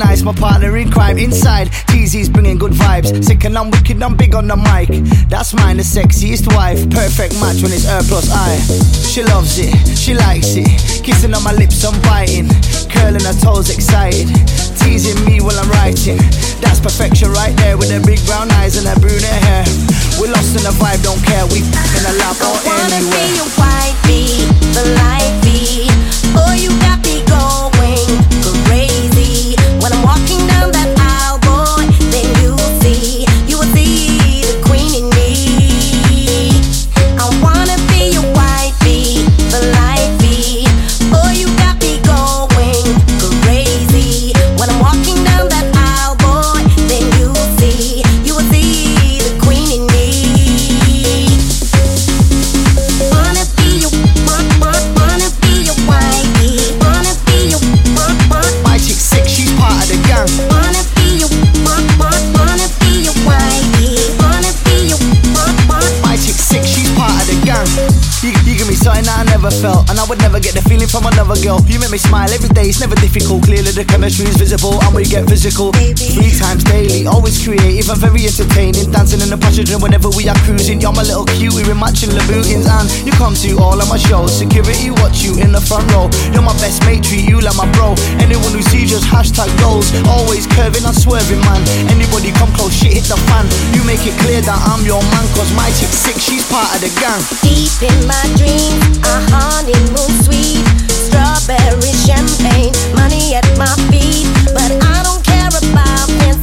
nice. My partner in crime inside. TZ's bringing good vibes. Sick and I'm wicked, I'm big on the mic. That's mine, the sexiest wife. Perfect match when it's her plus I. She loves it, she likes it. Kissing on my lips, I'm biting. Curling her toes, excited. Teasing me while I'm writing. That's perfection right there with her big brown eyes and her brunette hair. We're lost in the vibe, don't care. We in a lap or anywhere. I wanna be a white the light. Oh, you got me. girl. You make me smile every day, it's never difficult. Clearly, the chemistry is visible and we get physical. Three times daily, always creative and very entertaining. Dancing in the passenger whenever we are cruising. You're my little cutie, we're matching Louboutins. And you come to all of my shows. Security watch you in the front row. You're my best mate, treat you like my bro. Anyone who sees just hashtag goals. Always curving and swerving, man. Anybody come close, shit hit the fan. You make it clear that I'm your man, cause my chick sick, she part of the gang. Deep in my dreams, a honeymoon sweet, strawberry champagne, money at my feet, but I don't care about fancy.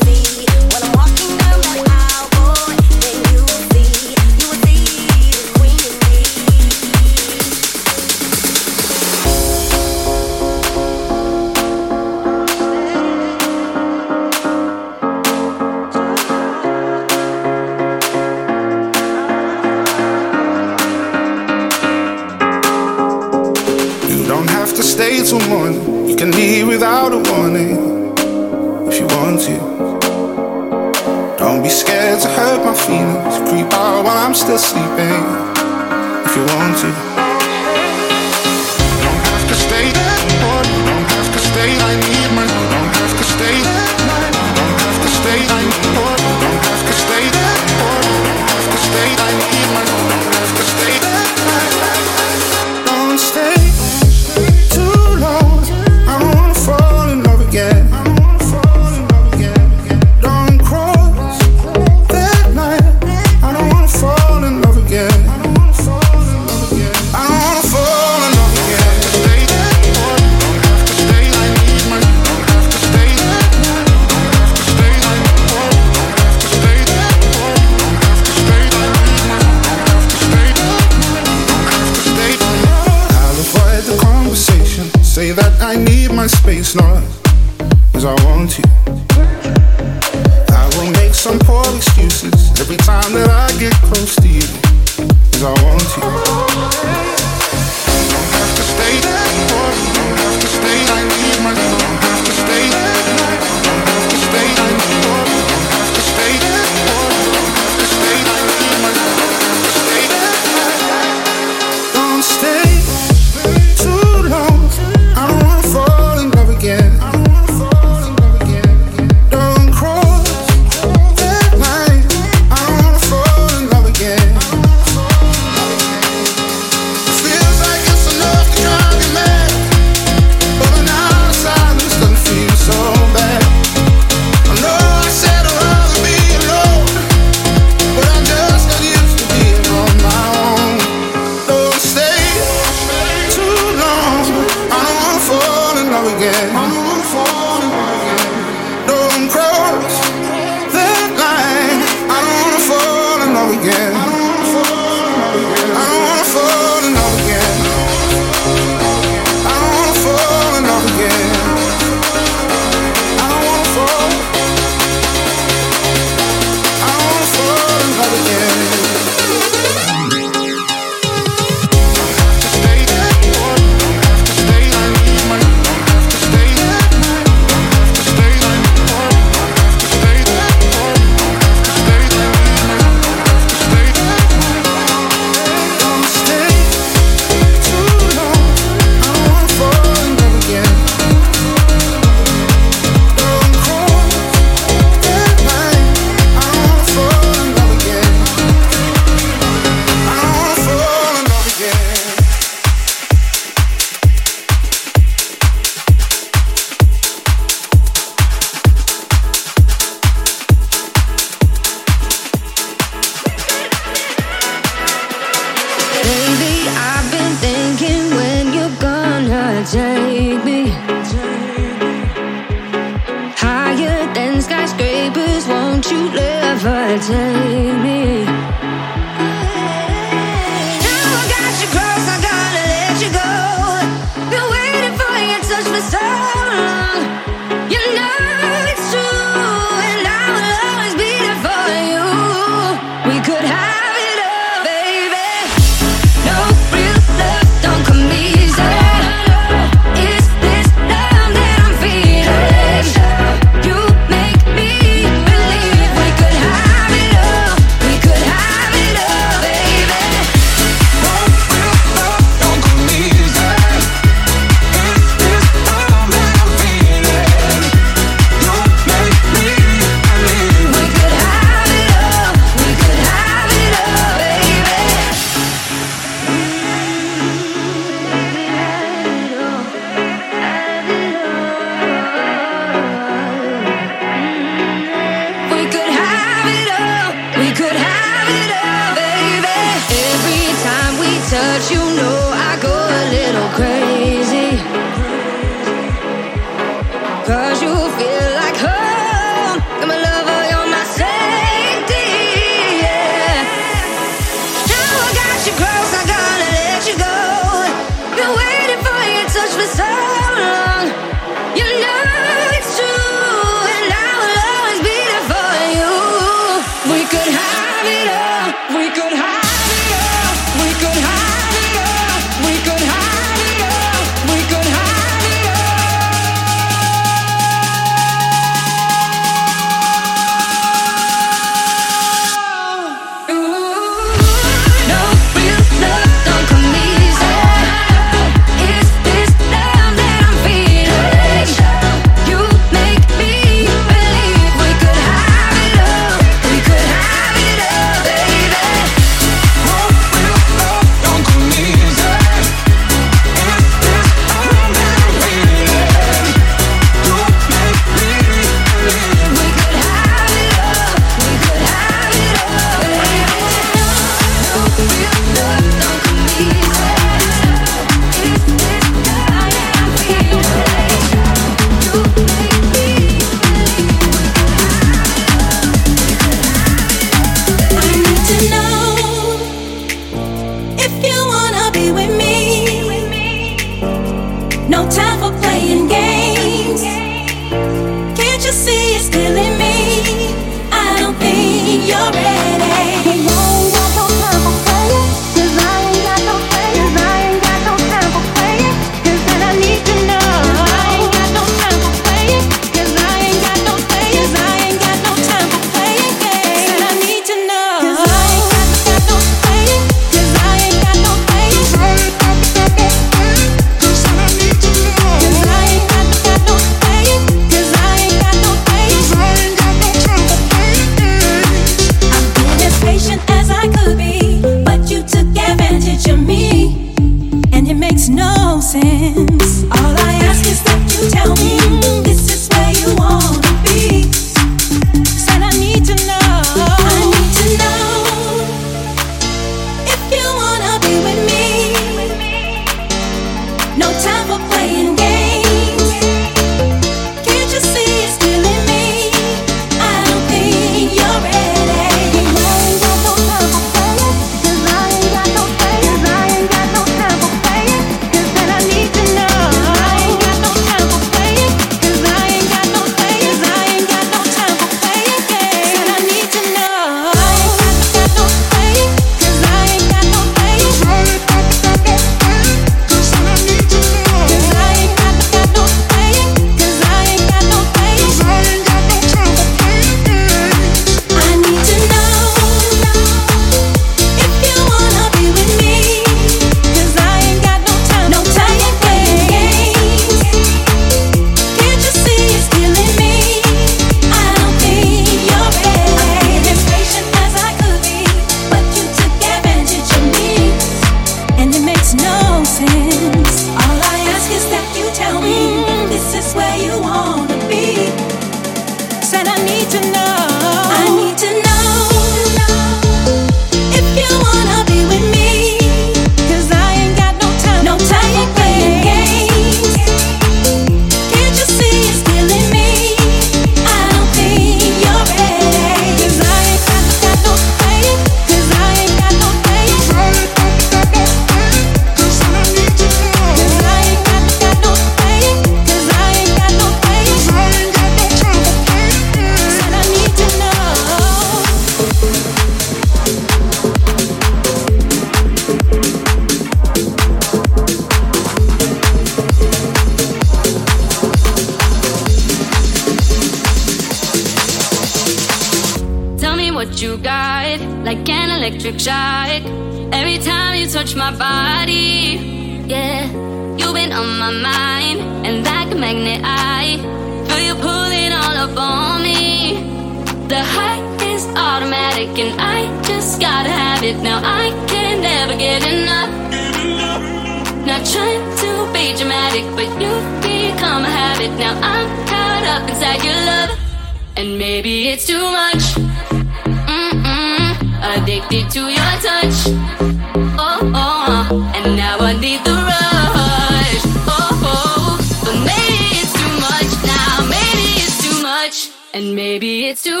it's too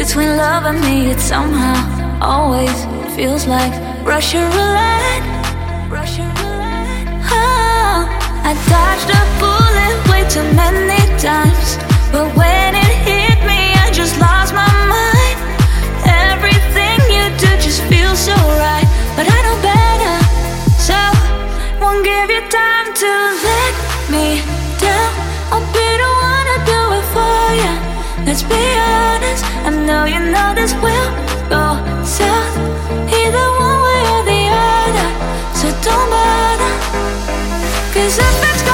Between love and me, it somehow always feels like Russian roulette. Russian roulette. Oh, I dodged a bullet way too many times, but when it hit me, I just lost my mind. Everything you do just feels so right, but I know better, so won't give you time to let me down. I'll be the one to do it for you. Let's be honest chance. I know you know this will go south, either one way or the other. So don't bother, cause if it's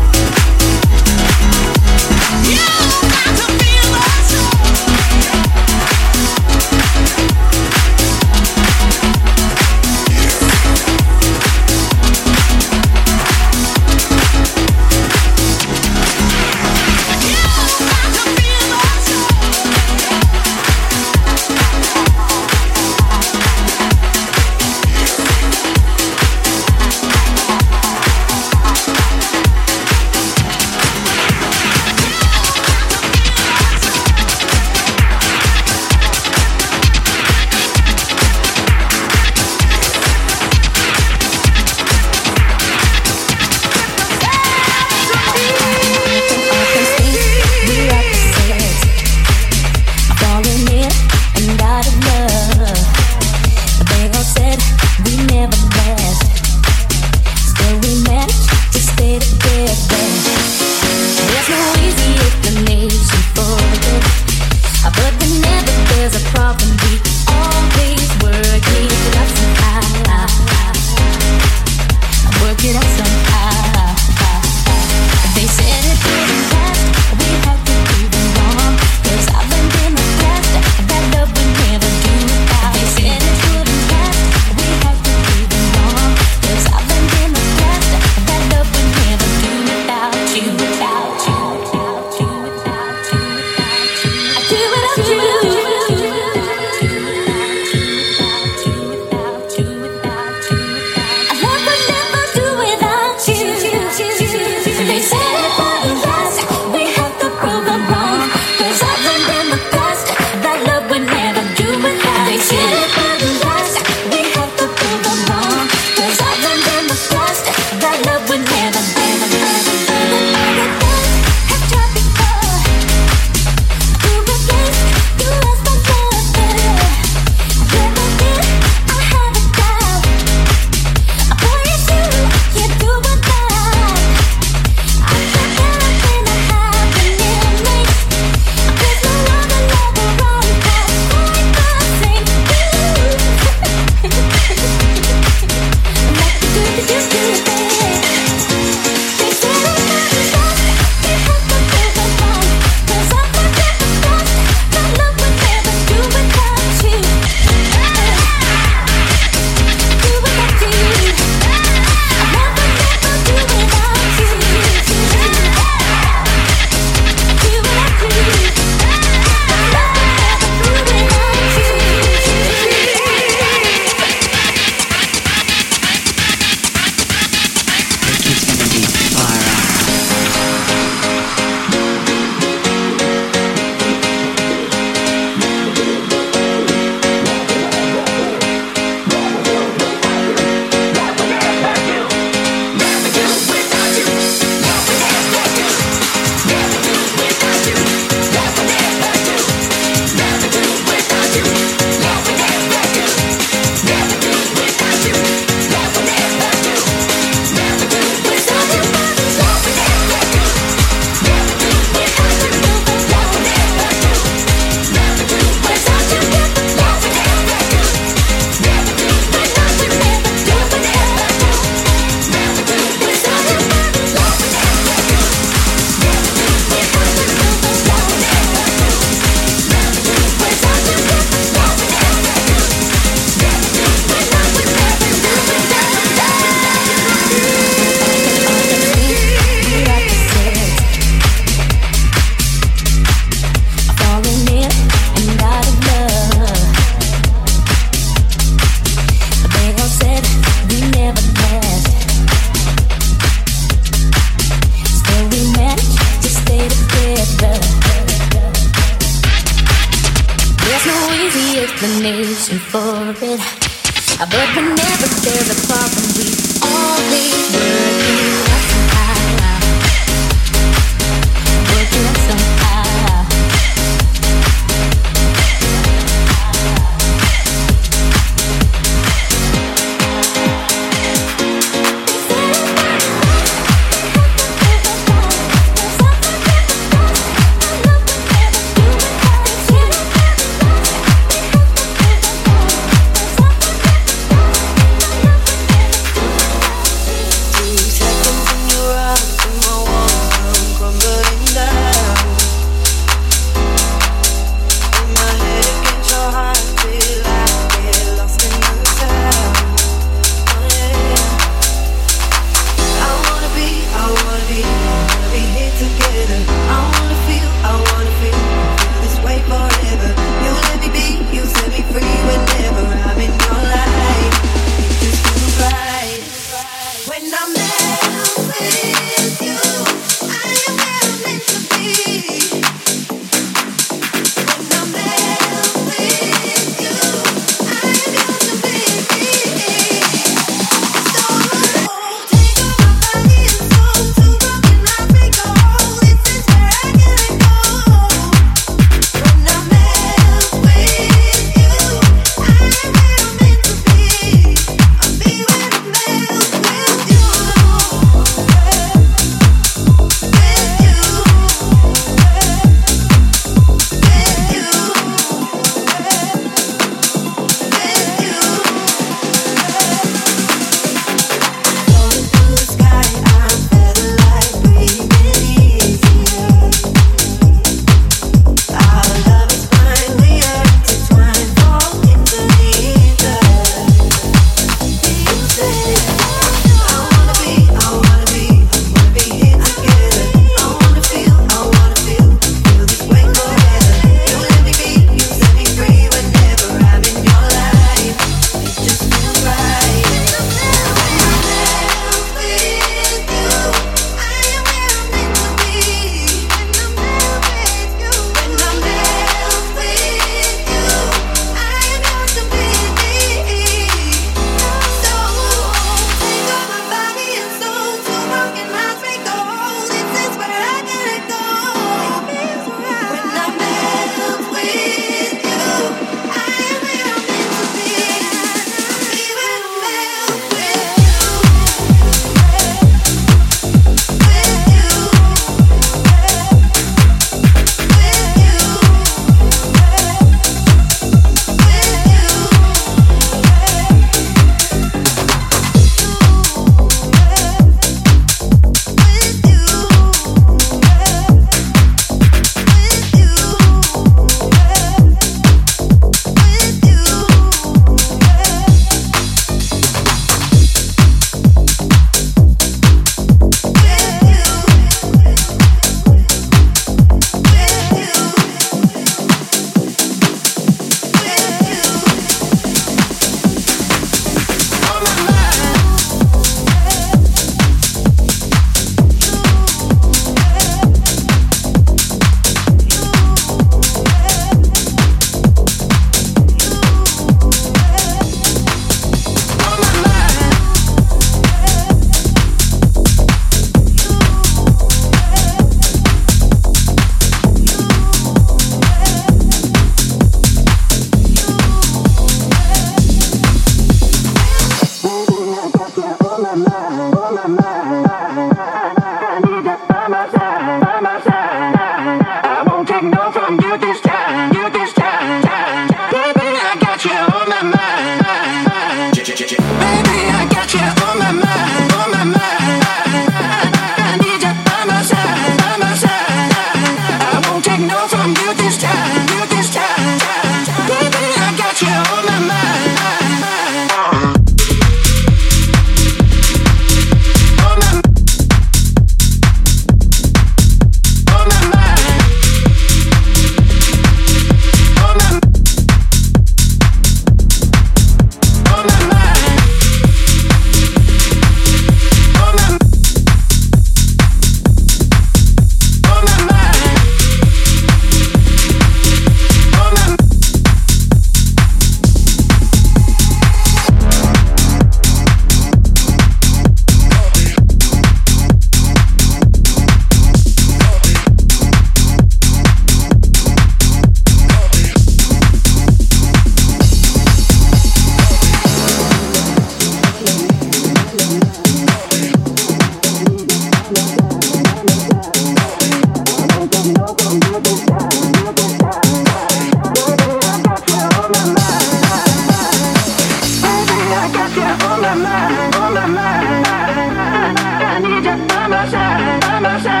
I'm side.